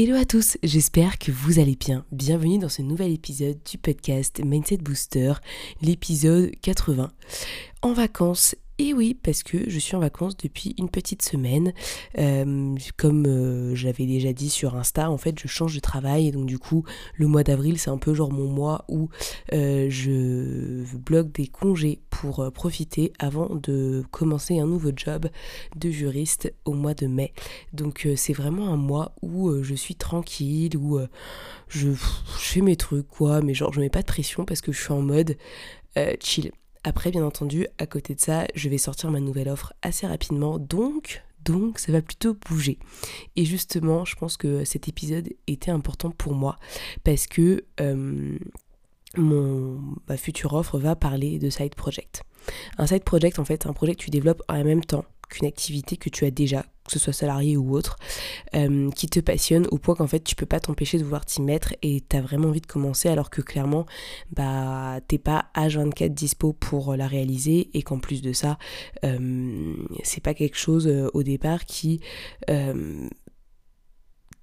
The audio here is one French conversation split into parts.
Hello à tous, j'espère que vous allez bien. Bienvenue dans ce nouvel épisode du podcast Mindset Booster, l'épisode 80. En vacances et oui, parce que je suis en vacances depuis une petite semaine. Euh, comme euh, j'avais déjà dit sur Insta, en fait, je change de travail. Et donc, du coup, le mois d'avril, c'est un peu genre mon mois où euh, je bloque des congés pour profiter avant de commencer un nouveau job de juriste au mois de mai. Donc, c'est vraiment un mois où je suis tranquille, où je, je, fais mes trucs, quoi. Mais genre, je mets pas de pression parce que je suis en mode chill. Après, bien entendu, à côté de ça, je vais sortir ma nouvelle offre assez rapidement, donc ça va plutôt bouger. Et justement, je pense que cet épisode était important pour moi parce que euh, mon, ma future offre va parler de side project. Un side project, en fait, c'est un projet que tu développes en même temps qu'une activité que tu as déjà, que ce soit salarié ou autre, euh, qui te passionne au point qu'en fait tu peux pas t'empêcher de vouloir t'y mettre et tu as vraiment envie de commencer alors que clairement bah t'es pas H24 dispo pour la réaliser et qu'en plus de ça euh, c'est pas quelque chose euh, au départ qui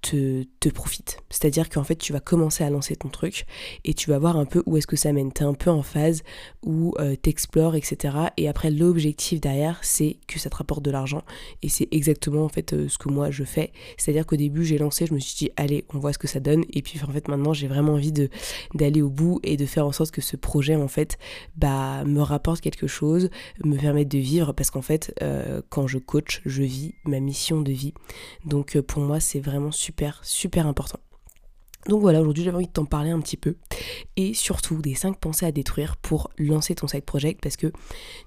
te, profite. C'est-à-dire qu'en fait, tu vas commencer à lancer ton truc et tu vas voir un peu où est-ce que ça mène. Tu es un peu en phase où euh, tu explores, etc. Et après, l'objectif derrière, c'est que ça te rapporte de l'argent. Et c'est exactement en fait euh, ce que moi je fais. C'est-à-dire qu'au début, j'ai lancé, je me suis dit, allez, on voit ce que ça donne. Et puis en fait, maintenant, j'ai vraiment envie de d'aller au bout et de faire en sorte que ce projet, en fait, bah, me rapporte quelque chose, me permette de vivre. Parce qu'en fait, euh, quand je coach, je vis ma mission de vie. Donc pour moi, c'est vraiment super super, super important. Donc voilà, aujourd'hui j'avais envie de t'en parler un petit peu et surtout des 5 pensées à détruire pour lancer ton side project parce que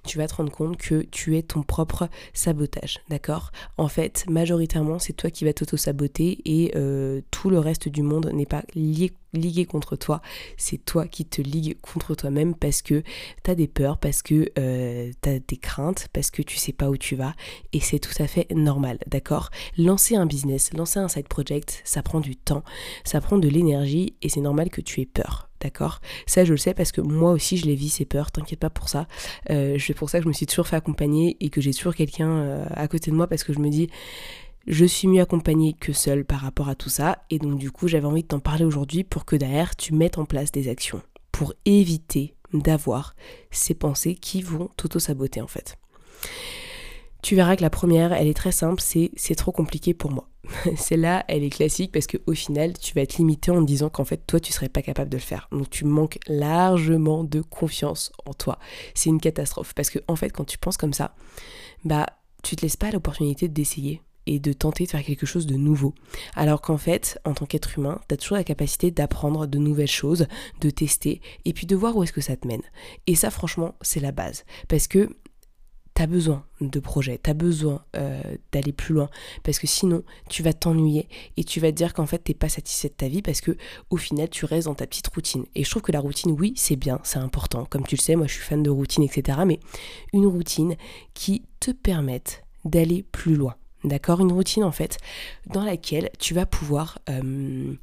tu vas te rendre compte que tu es ton propre sabotage, d'accord? En fait, majoritairement, c'est toi qui vas t'auto-saboter et euh, tout le reste du monde n'est pas lié ligué contre toi, c'est toi qui te ligues contre toi-même parce que tu as des peurs, parce que euh, tu as des craintes, parce que tu sais pas où tu vas et c'est tout à fait normal, d'accord? Lancer un business, lancer un side project, ça prend du temps, ça prend de l'énergie et c'est normal que tu aies peur. D'accord? Ça, je le sais parce que moi aussi, je les vis, ces peurs. T'inquiète pas pour ça. Euh, c'est pour ça que je me suis toujours fait accompagner et que j'ai toujours quelqu'un euh, à côté de moi parce que je me dis, je suis mieux accompagnée que seule par rapport à tout ça. Et donc, du coup, j'avais envie de t'en parler aujourd'hui pour que derrière, tu mettes en place des actions pour éviter d'avoir ces pensées qui vont t'auto-saboter en fait. Tu verras que la première, elle est très simple, c'est c'est trop compliqué pour moi. Celle-là, elle est classique parce qu'au final, tu vas être limité en te disant qu'en fait, toi, tu serais pas capable de le faire. Donc, tu manques largement de confiance en toi. C'est une catastrophe parce que, en fait, quand tu penses comme ça, bah, tu te laisses pas l'opportunité d'essayer et de tenter de faire quelque chose de nouveau. Alors qu'en fait, en tant qu'être humain, tu as toujours la capacité d'apprendre de nouvelles choses, de tester, et puis de voir où est-ce que ça te mène. Et ça, franchement, c'est la base. Parce que T'as besoin de projets, t'as besoin euh, d'aller plus loin, parce que sinon tu vas t'ennuyer et tu vas te dire qu'en fait t'es pas satisfait de ta vie parce que au final tu restes dans ta petite routine. Et je trouve que la routine, oui, c'est bien, c'est important. Comme tu le sais, moi je suis fan de routine, etc. Mais une routine qui te permette d'aller plus loin. D'accord Une routine en fait dans laquelle tu vas pouvoir euh,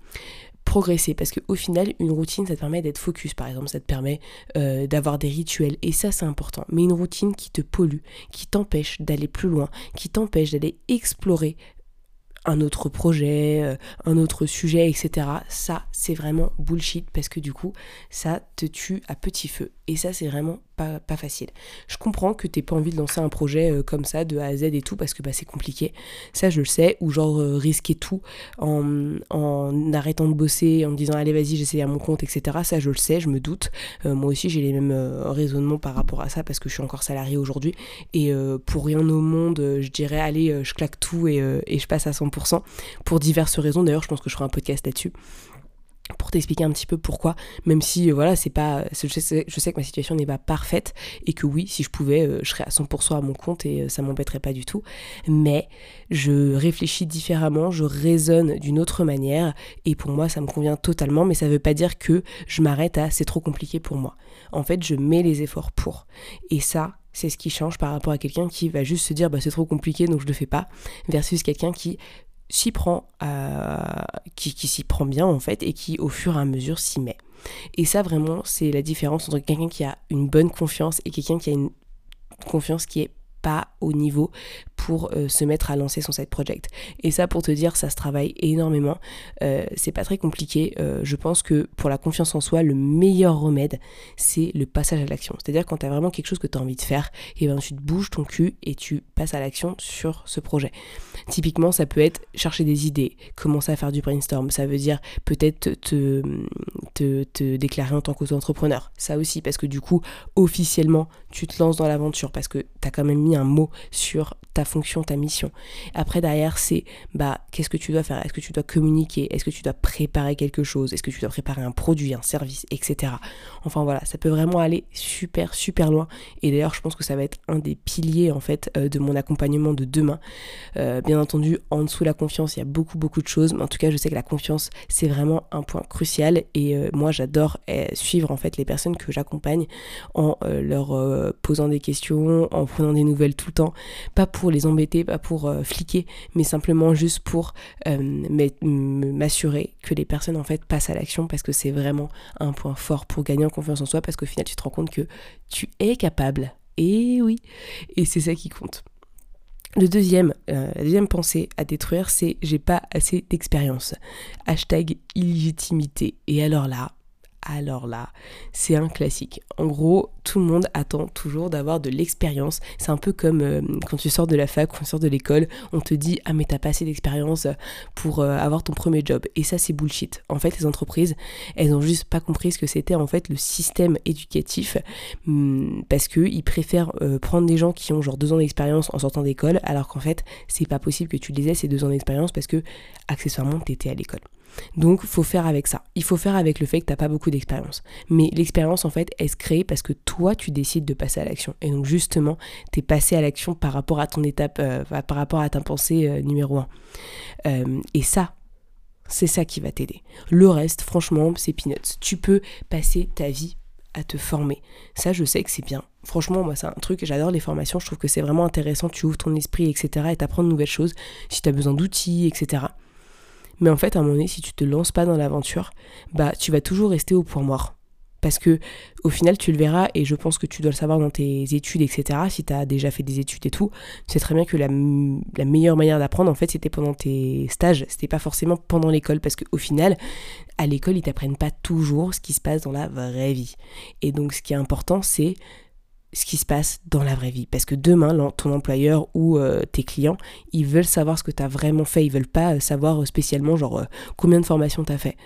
progresser parce qu'au final une routine ça te permet d'être focus par exemple ça te permet euh, d'avoir des rituels et ça c'est important mais une routine qui te pollue qui t'empêche d'aller plus loin qui t'empêche d'aller explorer un autre projet, euh, un autre sujet, etc. Ça, c'est vraiment bullshit parce que du coup, ça te tue à petit feu. Et ça, c'est vraiment pas, facile. Je comprends que t'aies pas envie de lancer un projet euh, comme ça, de A à Z et tout, parce que bah, c'est compliqué. Ça, je le sais. Ou genre euh, risquer tout en, en, arrêtant de bosser, en disant allez, vas-y, j'essaie à mon compte, etc. Ça, je le sais, je me doute. Euh, moi aussi, j'ai les mêmes raisonnements par rapport à ça, parce que je suis encore salarié aujourd'hui. Et pour rien au monde, je dirais allez, je claque tout et, et je passe à 100% pour diverses raisons. D'ailleurs, je pense que je ferai un podcast là-dessus. Pour t'expliquer un petit peu pourquoi, même si euh, voilà, c'est pas, je sais, que ma situation n'est pas parfaite et que oui, si je pouvais, euh, je serais à 100% à mon compte et euh, ça m'embêterait pas du tout. Mais je réfléchis différemment, je raisonne d'une autre manière et pour moi, ça me convient totalement. Mais ça veut pas dire que je m'arrête à c'est trop compliqué pour moi. En fait, je mets les efforts pour. Et ça, c'est ce qui change par rapport à quelqu'un qui va juste se dire bah c'est trop compliqué donc je le fais pas versus quelqu'un qui s'y prend, euh, qui, qui s'y prend bien en fait et qui au fur et à mesure s'y met. Et ça vraiment c'est la différence entre quelqu'un qui a une bonne confiance et quelqu'un qui a une confiance qui est au niveau pour euh, se mettre à lancer son side project. Et ça, pour te dire, ça se travaille énormément. Euh, c'est pas très compliqué. Euh, je pense que pour la confiance en soi, le meilleur remède, c'est le passage à l'action. C'est-à-dire quand tu as vraiment quelque chose que tu as envie de faire, et ben tu te bouges ton cul et tu passes à l'action sur ce projet. Typiquement, ça peut être chercher des idées, commencer à faire du brainstorm. Ça veut dire peut-être te, te, te déclarer en tant qu'auto-entrepreneur. Ça aussi, parce que du coup, officiellement, tu te lances dans l'aventure parce que tu as quand même mis un mot sur ta fonction, ta mission. Après, derrière, c'est bah, qu'est-ce que tu dois faire? Est-ce que tu dois communiquer? Est-ce que tu dois préparer quelque chose? Est-ce que tu dois préparer un produit, un service, etc. Enfin voilà, ça peut vraiment aller super, super loin. Et d'ailleurs, je pense que ça va être un des piliers en fait euh, de mon accompagnement de demain. Euh, bien entendu, en dessous de la confiance, il y a beaucoup, beaucoup de choses. Mais en tout cas, je sais que la confiance, c'est vraiment un point crucial. Et euh, moi, j'adore suivre en fait les personnes que j'accompagne en leur posant des questions, en prenant des nouvelles tout le temps. Pas pour les embêter, pas pour euh, fliquer, mais simplement juste pour euh, m'assurer que les personnes en fait passent à l'action parce que c'est vraiment un point fort pour gagner en confiance en soi parce qu'au final tu te rends compte que tu es capable. Et oui, et c'est ça qui compte. Le deuxième, euh, la deuxième pensée à détruire, c'est j'ai pas assez d'expérience. Hashtag illégitimité. Et alors là, alors là, c'est un classique. En gros, tout le monde attend toujours d'avoir de l'expérience. C'est un peu comme euh, quand tu sors de la fac, quand tu sors de l'école, on te dit Ah, mais t'as pas assez d'expérience pour euh, avoir ton premier job. Et ça, c'est bullshit. En fait, les entreprises, elles ont juste pas compris ce que c'était en fait le système éducatif hmm, parce qu'ils préfèrent euh, prendre des gens qui ont genre deux ans d'expérience en sortant d'école, alors qu'en fait, c'est pas possible que tu les aies ces deux ans d'expérience parce que accessoirement, t'étais à l'école. Donc, faut faire avec ça. Il faut faire avec le fait que t'as pas beaucoup d'expérience. Mais l'expérience, en fait, elle se crée parce que toi, tu décides de passer à l'action. Et donc, justement, t'es passé à l'action par rapport à ton étape, euh, par rapport à ta pensée euh, numéro un. Euh, et ça, c'est ça qui va t'aider. Le reste, franchement, c'est peanuts. Tu peux passer ta vie à te former. Ça, je sais que c'est bien. Franchement, moi, c'est un truc, j'adore les formations, je trouve que c'est vraiment intéressant, tu ouvres ton esprit, etc. et t'apprends de nouvelles choses, si tu as besoin d'outils, etc. Mais en fait, à un moment donné, si tu te lances pas dans l'aventure, bah tu vas toujours rester au point mort. Parce que au final, tu le verras, et je pense que tu dois le savoir dans tes études, etc. Si tu as déjà fait des études et tout, tu sais très bien que la, meilleure manière d'apprendre, en fait, c'était pendant tes stages. C'était pas forcément pendant l'école, parce qu'au final, à l'école, ils t'apprennent pas toujours ce qui se passe dans la vraie vie. Et donc, ce qui est important, c'est ce qui se passe dans la vraie vie. Parce que demain, ton employeur ou euh, tes clients, ils veulent savoir ce que tu as vraiment fait. Ils veulent pas savoir spécialement genre euh, combien de formations tu as fait.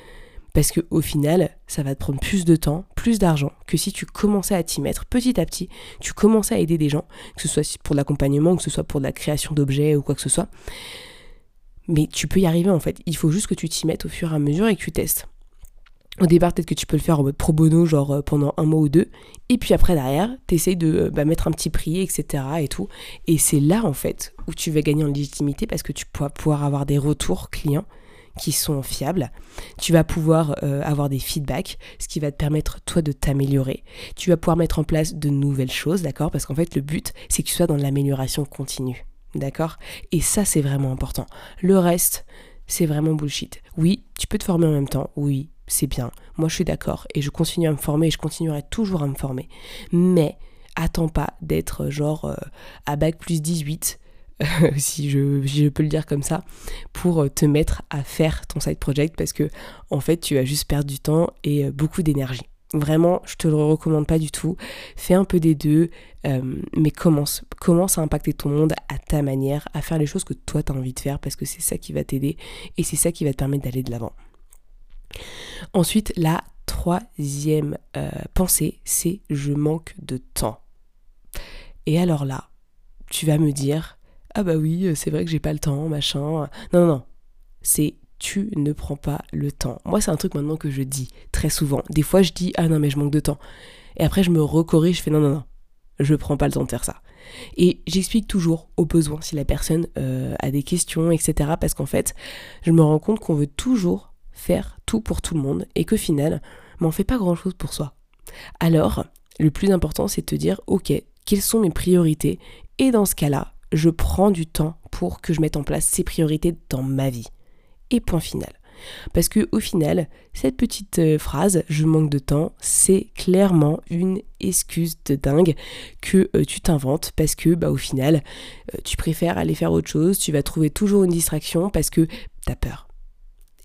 Parce que au final, ça va te prendre plus de temps, plus d'argent que si tu commençais à t'y mettre petit à petit, tu commençais à aider des gens, que ce soit pour l'accompagnement, que ce soit pour la création d'objets ou quoi que ce soit. Mais tu peux y arriver en fait. Il faut juste que tu t'y mettes au fur et à mesure et que tu testes. Au départ, peut-être que tu peux le faire en mode pro bono, genre euh, pendant un mois ou deux. Et puis après, derrière, tu essayes de euh, bah, mettre un petit prix, etc. Et tout. Et c'est là, en fait, où tu vas gagner en légitimité parce que tu vas pouvoir avoir des retours clients qui sont fiables. Tu vas pouvoir euh, avoir des feedbacks, ce qui va te permettre, toi, de t'améliorer. Tu vas pouvoir mettre en place de nouvelles choses, d'accord? Parce qu'en fait, le but, c'est que tu sois dans l'amélioration continue. D'accord? Et ça, c'est vraiment important. Le reste, c'est vraiment bullshit. Oui, tu peux te former en même temps. Oui, c'est bien. Moi, je suis d'accord. Et je continue à me former et je continuerai toujours à me former. Mais attends pas d'être genre euh, à bac plus 18 si, je, peux le dire comme ça, pour euh, te mettre à faire ton side project parce que en fait tu vas juste perdre du temps et euh, beaucoup d'énergie. Vraiment, je te le recommande pas du tout. Fais un peu des deux, mais commence. Commence à impacter ton monde à ta manière, à faire les choses que toi tu as envie de faire parce que c'est ça qui va t'aider et c'est ça qui va te permettre d'aller de l'avant. Ensuite, la troisième euh, pensée, c'est je manque de temps. Et alors là, tu vas me dire, ah bah oui, c'est vrai que j'ai pas le temps, machin. Non, non, non. C'est tu ne prends pas le temps. Moi, c'est un truc maintenant que je dis très souvent. Des fois, je dis ah non, mais je manque de temps. Et après, je me recorrige, je fais non, non, non, je prends pas le temps de faire ça. Et j'explique toujours au besoin si la personne euh, a des questions, etc. Parce qu'en fait, je me rends compte qu'on veut toujours faire tout pour tout le monde et qu'au final, on ne fait pas grand chose pour soi. Alors, le plus important, c'est de te dire, ok, quelles sont mes priorités Et dans ce cas-là, je prends du temps pour que je mette en place ces priorités dans ma vie. Et point final. Parce que au final, cette petite euh, phrase, je manque de temps, c'est clairement une excuse de dingue que euh, tu t'inventes parce que bah au final, euh, tu préfères aller faire autre chose, tu vas trouver toujours une distraction parce que t'as peur.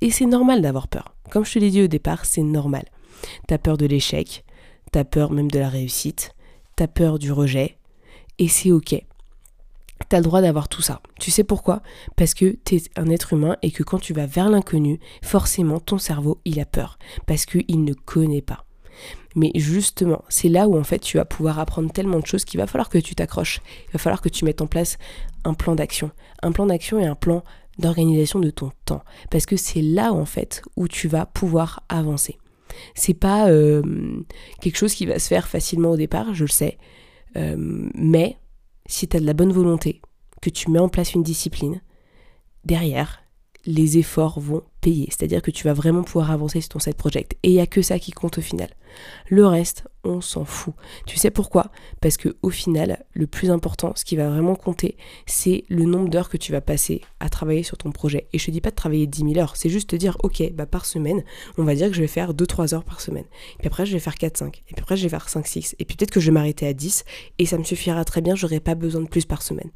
Et c'est normal d'avoir peur. Comme je te l'ai dit au départ, c'est normal. T'as peur de l'échec, t'as peur même de la réussite, t'as peur du rejet, et c'est ok. T'as le droit d'avoir tout ça. Tu sais pourquoi? Parce que t'es un être humain et que quand tu vas vers l'inconnu, forcément ton cerveau il a peur parce qu'il ne connaît pas. Mais justement, c'est là où en fait tu vas pouvoir apprendre tellement de choses qu'il va falloir que tu t'accroches. Il va falloir que tu mettes en place un plan d'action. Un plan d'action et un plan d'organisation de ton temps. Parce que c'est là en fait où tu vas pouvoir avancer. C'est pas euh, quelque chose qui va se faire facilement au départ, je le sais. Euh, mais si tu as de la bonne volonté, que tu mets en place une discipline, derrière, les efforts vont C'est-à-dire que tu vas vraiment pouvoir avancer sur ton side project. Et il n'y a que ça qui compte au final. Le reste, on s'en fout. Tu sais pourquoi? Parce que au final, le plus important, ce qui va vraiment compter, c'est le nombre d'heures que tu vas passer à travailler sur ton projet. Et je te dis pas de travailler 10 000 heures, c'est juste te dire, ok, bah par semaine, on va dire que je vais faire 2-3 heures par semaine. Et puis après, je vais faire 4-5. Et puis après, je vais faire 5-6. Et puis peut-être que je vais m'arrêter à 10. Et ça me suffira très bien, j'aurai pas besoin de plus par semaine.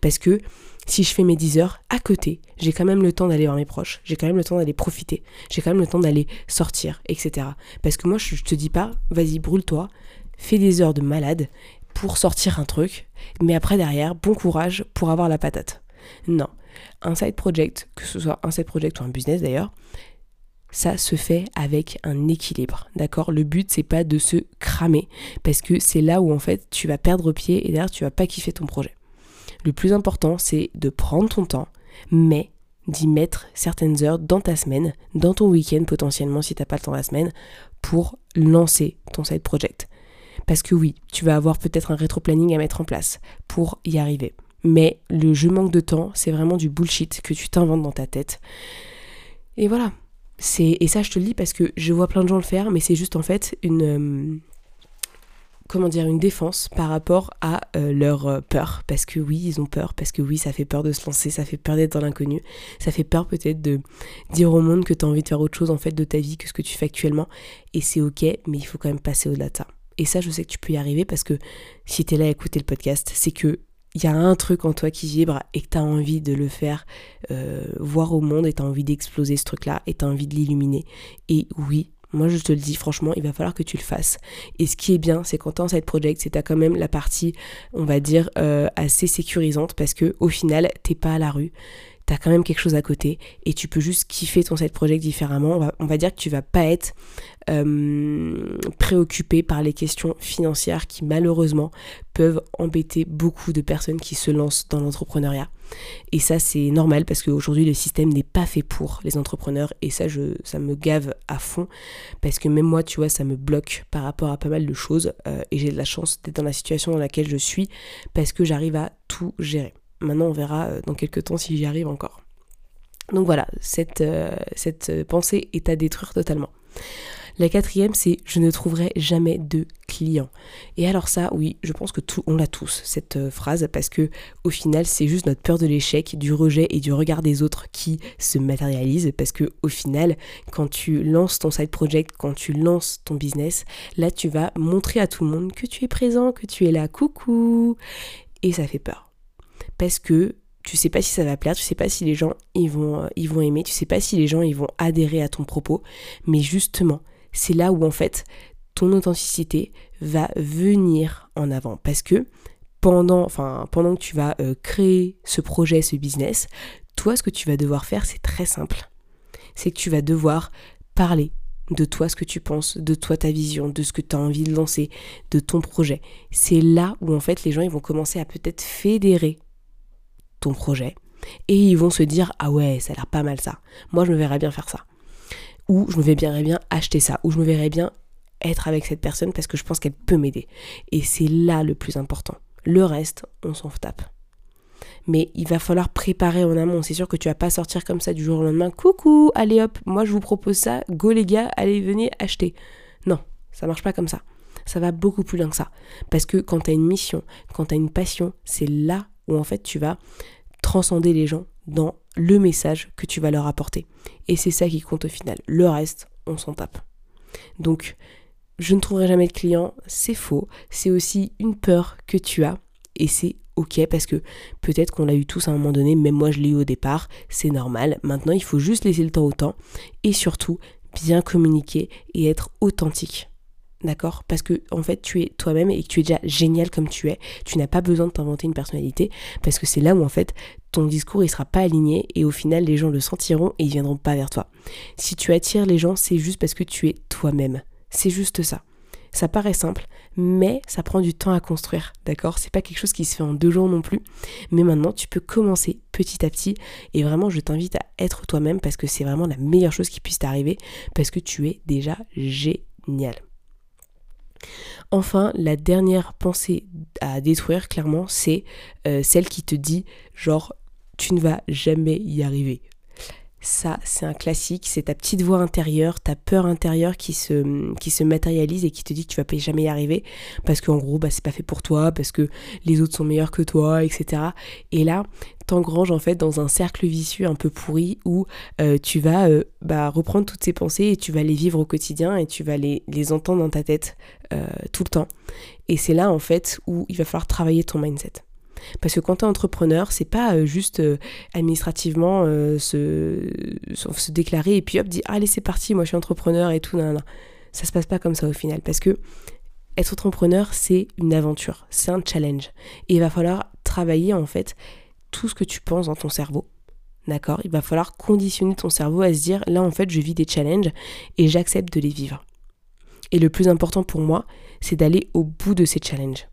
Parce que si je fais mes 10 heures à côté, j'ai quand même le temps d'aller voir mes proches, j'ai quand même le temps d'aller profiter, j'ai quand même le temps d'aller sortir, etc. Parce que moi, je te dis pas, vas-y, brûle-toi, fais des heures de malade pour sortir un truc, mais après derrière, bon courage pour avoir la patate. Non. Un side project, que ce soit un side project ou un business d'ailleurs, ça se fait avec un équilibre, d'accord? Le but c'est pas de se cramer parce que c'est là où en fait tu vas perdre pied et derrière tu vas pas kiffer ton projet. Le plus important, c'est de prendre ton temps, mais d'y mettre certaines heures dans ta semaine, dans ton week-end potentiellement si t'as pas le temps la semaine, pour lancer ton side project. Parce que oui, tu vas avoir peut-être un rétro-planning à mettre en place pour y arriver. Mais le je manque de temps, c'est vraiment du bullshit que tu t'inventes dans ta tête. Et voilà. Et ça, je te le dis parce que je vois plein de gens le faire, mais c'est juste en fait une, euh, comment dire, une défense par rapport à euh, leur euh, peur. Parce que oui, ils ont peur, parce que oui, ça fait peur de se lancer, ça fait peur d'être dans l'inconnu, ça fait peur peut-être de dire au monde que tu as envie de faire autre chose en fait de ta vie que ce que tu fais actuellement. Et c'est ok, mais il faut quand même passer au-delà de ça. Et ça, je sais que tu peux y arriver parce que si tu es là à écouter le podcast, c'est que il y a un truc en toi qui vibre et que tu as envie de le faire euh, voir au monde et tu as envie d'exploser ce truc-là et tu as envie de l'illuminer. Et oui, moi, je te le dis franchement, il va falloir que tu le fasses. Et ce qui est bien, c'est quand tu en side project, c'est tu as quand même la partie, on va dire, euh, assez sécurisante parce que au final, t'es pas à la rue t'as quand même quelque chose à côté et tu peux juste kiffer ton side project différemment. On va, dire que tu vas pas être euh, préoccupé par les questions financières qui malheureusement peuvent embêter beaucoup de personnes qui se lancent dans l'entrepreneuriat. Et ça c'est normal parce qu'aujourd'hui le système n'est pas fait pour les entrepreneurs et ça je, ça me gave à fond parce que même moi tu vois ça me bloque par rapport à pas mal de choses euh, et j'ai de la chance d'être dans la situation dans laquelle je suis parce que j'arrive à tout gérer. Maintenant, on verra euh, dans quelques temps si j'y arrive encore. Donc voilà, cette, euh, cette pensée est à détruire totalement. La quatrième, c'est je ne trouverai jamais de clients. Et alors ça, oui, je pense que tout, on l'a tous cette euh, phrase parce que au final, c'est juste notre peur de l'échec, du rejet et du regard des autres qui se matérialise. Parce que au final, quand tu lances ton side project, quand tu lances ton business, là, tu vas montrer à tout le monde que tu es présent, que tu es là, coucou, et ça fait peur parce que tu sais pas si ça va plaire, tu sais pas si les gens ils vont, euh, ils vont aimer, tu sais pas si les gens ils vont adhérer à ton propos, mais justement, c'est là où en fait ton authenticité va venir en avant parce que pendant, enfin, pendant que tu vas euh, créer ce projet, ce business, toi ce que tu vas devoir faire c'est très simple. C'est que tu vas devoir parler de toi ce que tu penses, de toi ta vision, de ce que tu as envie de lancer, de ton projet. C'est là où en fait les gens vont commencer à peut-être fédérer ton projet Et ils vont se dire ah ouais, ça a l'air pas mal ça. Moi je me verrais bien faire ça. Ou je me verrais bien acheter ça. Ou je me verrais bien être avec cette personne parce que je pense qu'elle peut m'aider. Et c'est là le plus important. Le reste, on s'en tape. Mais il va falloir préparer en amont. C'est sûr que tu vas pas sortir comme ça du jour au lendemain. Coucou, allez hop, moi je vous propose ça. Go les gars, allez venez acheter. Non, ça marche pas comme ça. Ça va beaucoup plus loin que ça. Parce que quand tu as une mission, quand tu as une passion, c'est là où en fait tu vas transcender les gens dans le message que tu vas leur apporter. Et c'est ça qui compte au final. Le reste, on s'en tape. Donc, je ne trouverai jamais de clients, c'est faux. C'est aussi une peur que tu as et c'est ok parce que peut-être qu'on l'a eu tous à un moment donné, même moi je l'ai eu au départ, c'est normal. Maintenant, il faut juste laisser le temps au temps et surtout bien communiquer et être authentique. D'accord? Parce que en fait, tu es toi-même et que tu es déjà génial comme tu es. Tu n'as pas besoin de t'inventer une personnalité parce que c'est là où en fait ton discours il sera pas aligné et au final les gens le sentiront et ils viendront pas vers toi. Si tu attires les gens, c'est juste parce que tu es toi-même. C'est juste ça. Ça paraît simple, mais ça prend du temps à construire, d'accord? C'est pas quelque chose qui se fait en deux jours non plus. Mais maintenant, tu peux commencer petit à petit. Et vraiment, je t'invite à être toi-même parce que c'est vraiment la meilleure chose qui puisse t'arriver parce que tu es déjà génial. Enfin, la dernière pensée à détruire, clairement, c'est euh, celle qui te dit genre tu ne vas jamais y arriver. Ça, c'est un classique, c'est ta petite voix intérieure, ta peur intérieure qui se, qui se matérialise et qui te dit que tu vas jamais y arriver parce qu'en gros, bah, c'est pas fait pour toi, parce que les autres sont meilleurs que toi, etc. Et là, t'engranges en fait dans un cercle vicieux un peu pourri où euh, tu vas euh, bah, reprendre toutes ces pensées et tu vas les vivre au quotidien et tu vas les, les entendre dans ta tête euh, tout le temps. Et c'est là en fait où il va falloir travailler ton mindset. Parce que quand tu es entrepreneur, c'est pas euh, juste euh, administrativement euh, se, se, déclarer et puis hop, dire allez, c'est parti, moi je suis entrepreneur et tout. Non, non. Ça se passe pas comme ça au final. Parce que être entrepreneur, c'est une aventure, c'est un challenge. Et il va falloir travailler en fait tout ce que tu penses dans ton cerveau. D'accord? Il va falloir conditionner ton cerveau à se dire là en fait je vis des challenges et j'accepte de les vivre. Et le plus important pour moi, c'est d'aller au bout de ces challenges.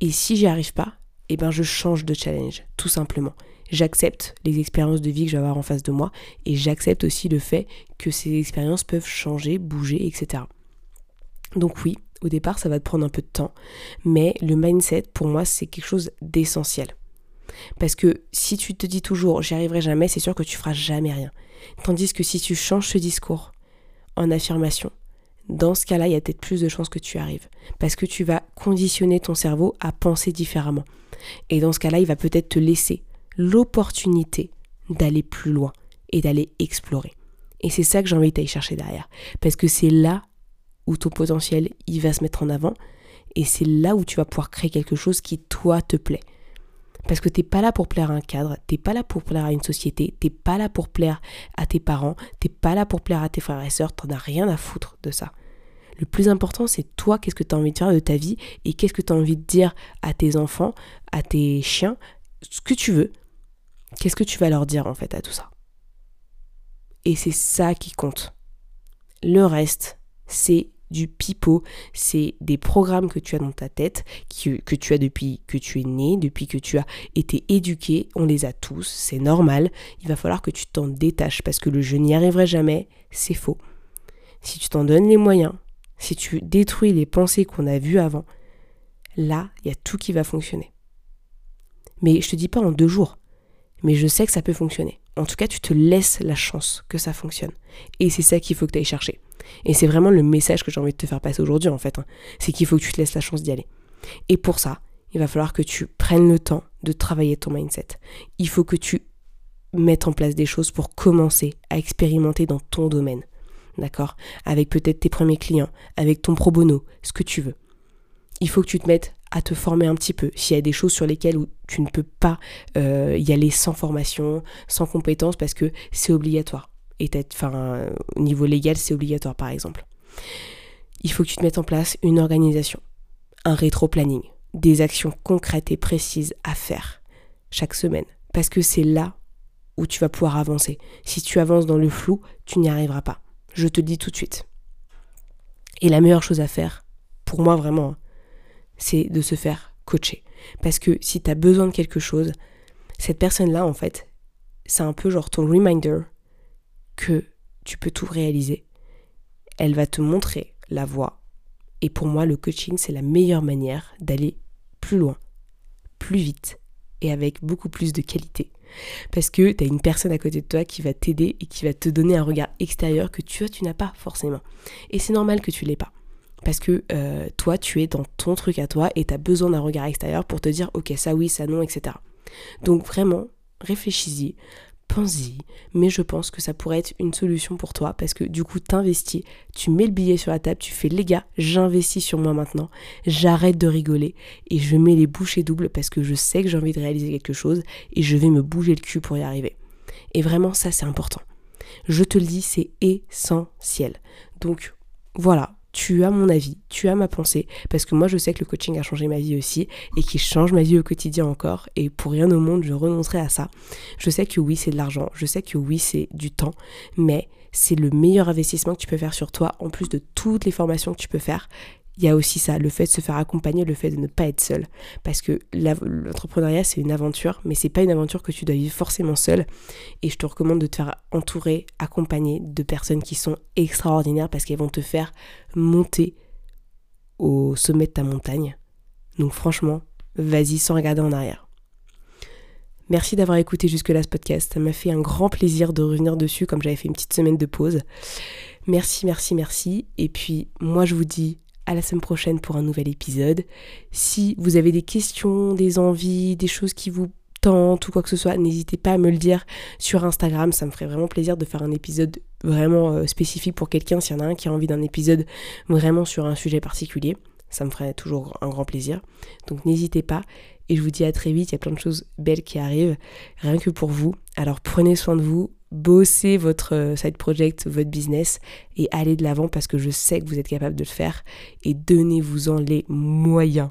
Et si j'y arrive pas, eh ben je change de challenge, tout simplement. J'accepte les expériences de vie que je vais avoir en face de moi et j'accepte aussi le fait que ces expériences peuvent changer, bouger, etc. Donc oui, au départ, ça va te prendre un peu de temps, mais le mindset, pour moi, c'est quelque chose d'essentiel. Parce que si tu te dis toujours j'y arriverai jamais, c'est sûr que tu feras jamais rien. Tandis que si tu changes ce discours en affirmation, dans ce cas-là, il y a peut-être plus de chances que tu arrives. Parce que tu vas conditionner ton cerveau à penser différemment. Et dans ce cas-là, il va peut-être te laisser l'opportunité d'aller plus loin et d'aller explorer. Et c'est ça que j'ai envie d'aller chercher derrière. Parce que c'est là où ton potentiel, il va se mettre en avant. Et c'est là où tu vas pouvoir créer quelque chose qui, toi, te plaît. Parce que t'es pas là pour plaire à un cadre, t'es pas là pour plaire à une société, t'es pas là pour plaire à tes parents, t'es pas là pour plaire à tes frères et sœurs, t'en as rien à foutre de ça. Le plus important, c'est toi, qu'est-ce que tu as envie de faire de ta vie et qu'est-ce que tu as envie de dire à tes enfants, à tes chiens, ce que tu veux. Qu'est-ce que tu vas leur dire en fait à tout ça? Et c'est ça qui compte. Le reste, c'est du pipeau, c'est des programmes que tu as dans ta tête, que, tu as depuis que tu es né, depuis que tu as été éduqué, on les a tous, c'est normal, il va falloir que tu t'en détaches parce que le je n'y arriverai jamais, c'est faux. Si tu t'en donnes les moyens, si tu détruis les pensées qu'on a vues avant, là, il y a tout qui va fonctionner. Mais je te dis pas en deux jours, mais je sais que ça peut fonctionner. En tout cas, tu te laisses la chance que ça fonctionne. Et c'est ça qu'il faut que tu ailles chercher. Et c'est vraiment le message que j'ai envie de te faire passer aujourd'hui, en fait. Hein. C'est qu'il faut que tu te laisses la chance d'y aller. Et pour ça, il va falloir que tu prennes le temps de travailler ton mindset. Il faut que tu mettes en place des choses pour commencer à expérimenter dans ton domaine d'accord? Avec peut-être tes premiers clients, avec ton pro bono, ce que tu veux. Il faut que tu te mettes à te former un petit peu. S'il y a des choses sur lesquelles tu ne peux pas euh, y aller sans formation, sans compétences, parce que c'est obligatoire. Et enfin, au niveau légal, c'est obligatoire, par exemple. Il faut que tu te mettes en place une organisation, un rétro-planning, des actions concrètes et précises à faire chaque semaine. Parce que c'est là où tu vas pouvoir avancer. Si tu avances dans le flou, tu n'y arriveras pas. Je te le dis tout de suite. Et la meilleure chose à faire, pour moi vraiment, c'est de se faire coacher. Parce que si tu as besoin de quelque chose, cette personne-là, en fait, c'est un peu genre ton reminder que tu peux tout réaliser. Elle va te montrer la voie. Et pour moi, le coaching, c'est la meilleure manière d'aller plus loin, plus vite et avec beaucoup plus de qualité. Parce que tu as une personne à côté de toi qui va t'aider et qui va te donner un regard extérieur que tu, tu n'as pas forcément. Et c'est normal que tu l'aies pas. Parce que euh, toi, tu es dans ton truc à toi et tu as besoin d'un regard extérieur pour te dire, ok, ça oui, ça non, etc. Donc vraiment, réfléchis-y, pense-y, mais je pense que ça pourrait être une solution pour toi parce que du coup, t'investis, tu mets le billet sur la table, tu fais les gars, j'investis sur moi maintenant, j'arrête de rigoler et je mets les bouchées doubles parce que je sais que j'ai envie de réaliser quelque chose et je vais me bouger le cul pour y arriver. Et vraiment, ça, c'est important. Je te le dis, c'est essentiel. Donc, voilà, tu as mon avis, tu as ma pensée, parce que moi je sais que le coaching a changé ma vie aussi et qu'il change ma vie au quotidien encore, et pour rien au monde je renoncerai à ça. Je sais que oui c'est de l'argent, je sais que oui c'est du temps, mais c'est le meilleur investissement que tu peux faire sur toi, en plus de toutes les formations que tu peux faire, il y a aussi ça, le fait de se faire accompagner, le fait de ne pas être seul. Parce que l'entrepreneuriat, c'est une aventure, mais c'est pas une aventure que tu dois vivre forcément seul. Et je te recommande de te faire entourer, accompagner de personnes qui sont extraordinaires parce qu'elles vont te faire monter au sommet de ta montagne. Donc franchement, vas-y sans regarder en arrière. Merci d'avoir écouté jusque-là ce podcast. Ça m'a fait un grand plaisir de revenir dessus comme j'avais fait une petite semaine de pause. Merci, merci, merci. Et puis moi je vous dis à la semaine prochaine pour un nouvel épisode. Si vous avez des questions, des envies, des choses qui vous tentent ou quoi que ce soit, n'hésitez pas à me le dire sur Instagram. Ça me ferait vraiment plaisir de faire un épisode vraiment euh, spécifique pour quelqu'un. S'il y en a un qui a envie d'un épisode vraiment sur un sujet particulier, ça me ferait toujours un grand plaisir. Donc n'hésitez pas. Et je vous dis à très vite. Il y a plein de choses belles qui arrivent, rien que pour vous. Alors prenez soin de vous bossez votre euh, side project, votre business et allez de l'avant parce que je sais que vous êtes capable de le faire et donnez-vous-en les moyens.